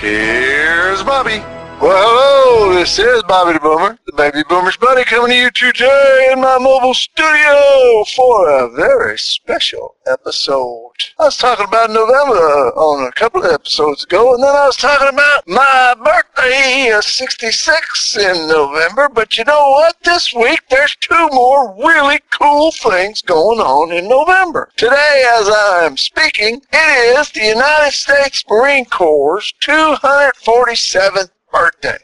Here's Bobby. Well, hello, this is Bobby the Boomer, the Baby Boomer's buddy, coming to you today in my mobile studio for a very special episode. I was talking about November on a couple of episodes ago, and then I was talking about my birthday, uh, 66 in November, but you know what? This week there's two more really cool things going on in November. Today, as I'm speaking, it is the United States Marine Corps' 247th birthday.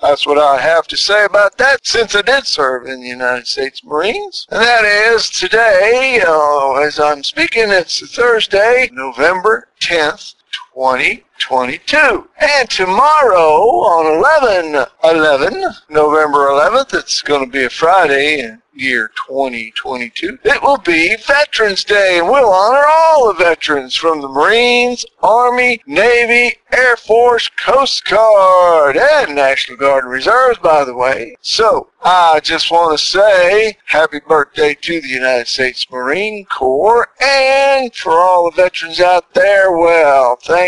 That's what I have to say about that since I did serve in the United States Marines. And that is today, uh, as I'm speaking, it's Thursday, November 10th, 2022. And tomorrow on 11 11, November 11th, it's going to be a Friday in year 2022. It will be Veterans Day, and we'll honor all the veterans from the Marines, Army, Navy, Air Force, Coast Guard, and National Guard and Reserves, by the way. So, I just want to say happy birthday to the United States Marine Corps, and for all the veterans out there, well, thank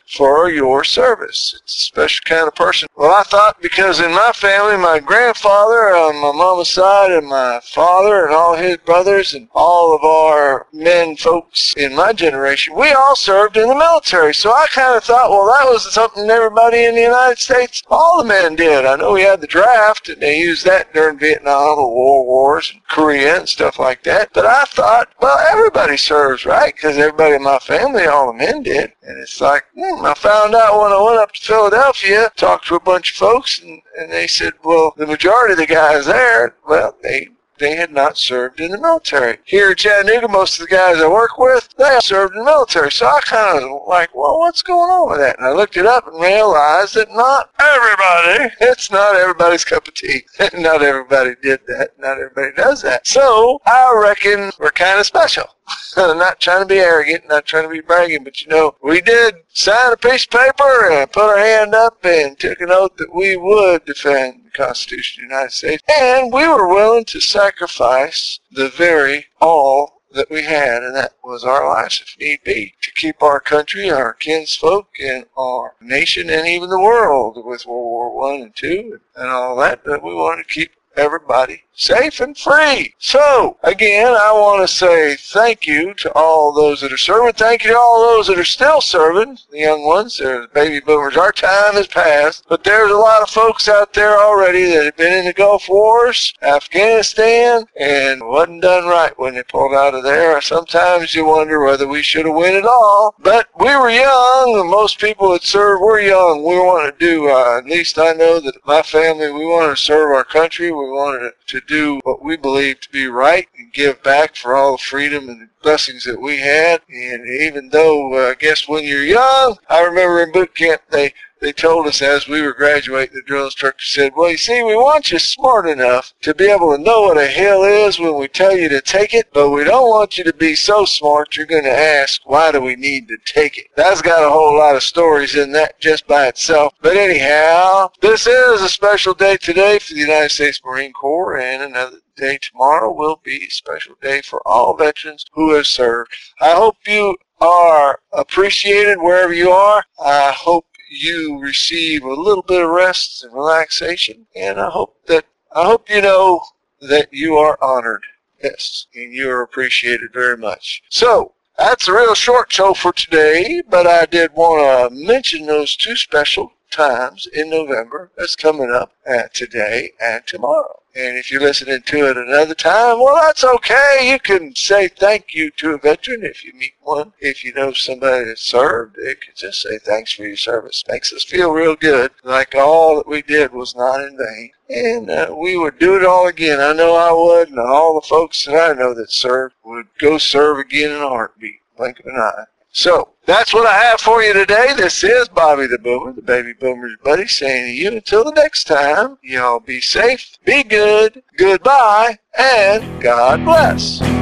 for your service. It's a special kind of person. Well, I thought because in my family, my grandfather on my mama's side and my father and all his brothers and all of our men folks in my generation, we all served in the military. So I kind of thought, well, that was something everybody in the United States, all the men did. I know we had the draft and they used that during Vietnam and World Wars and Korea and stuff like that. But I thought, well, everybody serves, right? Because everybody in my family, all the men did. And it's like, hmm, I found out when I went up to Philadelphia, talked to a bunch of folks, and, and they said, well, the majority of the guys there, well, they they had not served in the military. Here in Chattanooga, most of the guys I work with, they served in the military. So I kind of like, well, what's going on with that? And I looked it up and realized that not everybody, it's not everybody's cup of tea. not everybody did that. Not everybody does that. So I reckon we're kind of special. Not trying to be arrogant, not trying to be bragging, but you know, we did sign a piece of paper and put our hand up and took an oath that we would defend Constitution of the United States. And we were willing to sacrifice the very all that we had, and that was our lives, if need be, to keep our country, our kinsfolk, and our nation, and even the world with World War One and Two and all that, that we wanted to keep everybody safe and free. So, again, I want to say thank you to all those that are serving. Thank you to all those that are still serving, the young ones, the baby boomers. Our time has passed, but there's a lot of folks out there already that have been in the Gulf Wars, Afghanistan, and wasn't done right when they pulled out of there. Sometimes you wonder whether we should have went at all, but we were young, and most people that serve were young. We want to do, uh, at least I know that my family, we want to serve our country. We wanted to do what we believed to be right and give back for all the freedom and the blessings that we had. And even though uh, I guess when you're young, I remember in boot camp they they told us as we were graduating, the drill instructor said, well, you see, we want you smart enough to be able to know what a hill is when we tell you to take it, but we don't want you to be so smart you're going to ask, why do we need to take it? That's got a whole lot of stories in that just by itself. But anyhow, this is a special day today for the United States Marine Corps and another day tomorrow will be a special day for all veterans who have served. I hope you are appreciated wherever you are. I hope you receive a little bit of rest and relaxation. And I hope that, I hope you know that you are honored. Yes, and you are appreciated very much. So, that's a real short show for today, but I did want to mention those two special times in November that's coming up today and tomorrow. And if you're listening to it another time, well, that's okay. You can say thank you to a veteran if you meet one. If you know somebody that served, you can just say thanks for your service. Makes us feel real good, like all that we did was not in vain. And uh, we would do it all again. I know I would, and all the folks that I know that served would go serve again in a heartbeat, blink of an eye. So, that's what I have for you today. This is Bobby the Boomer, the baby boomer's buddy, saying to you until the next time, y'all be safe, be good, goodbye, and God bless.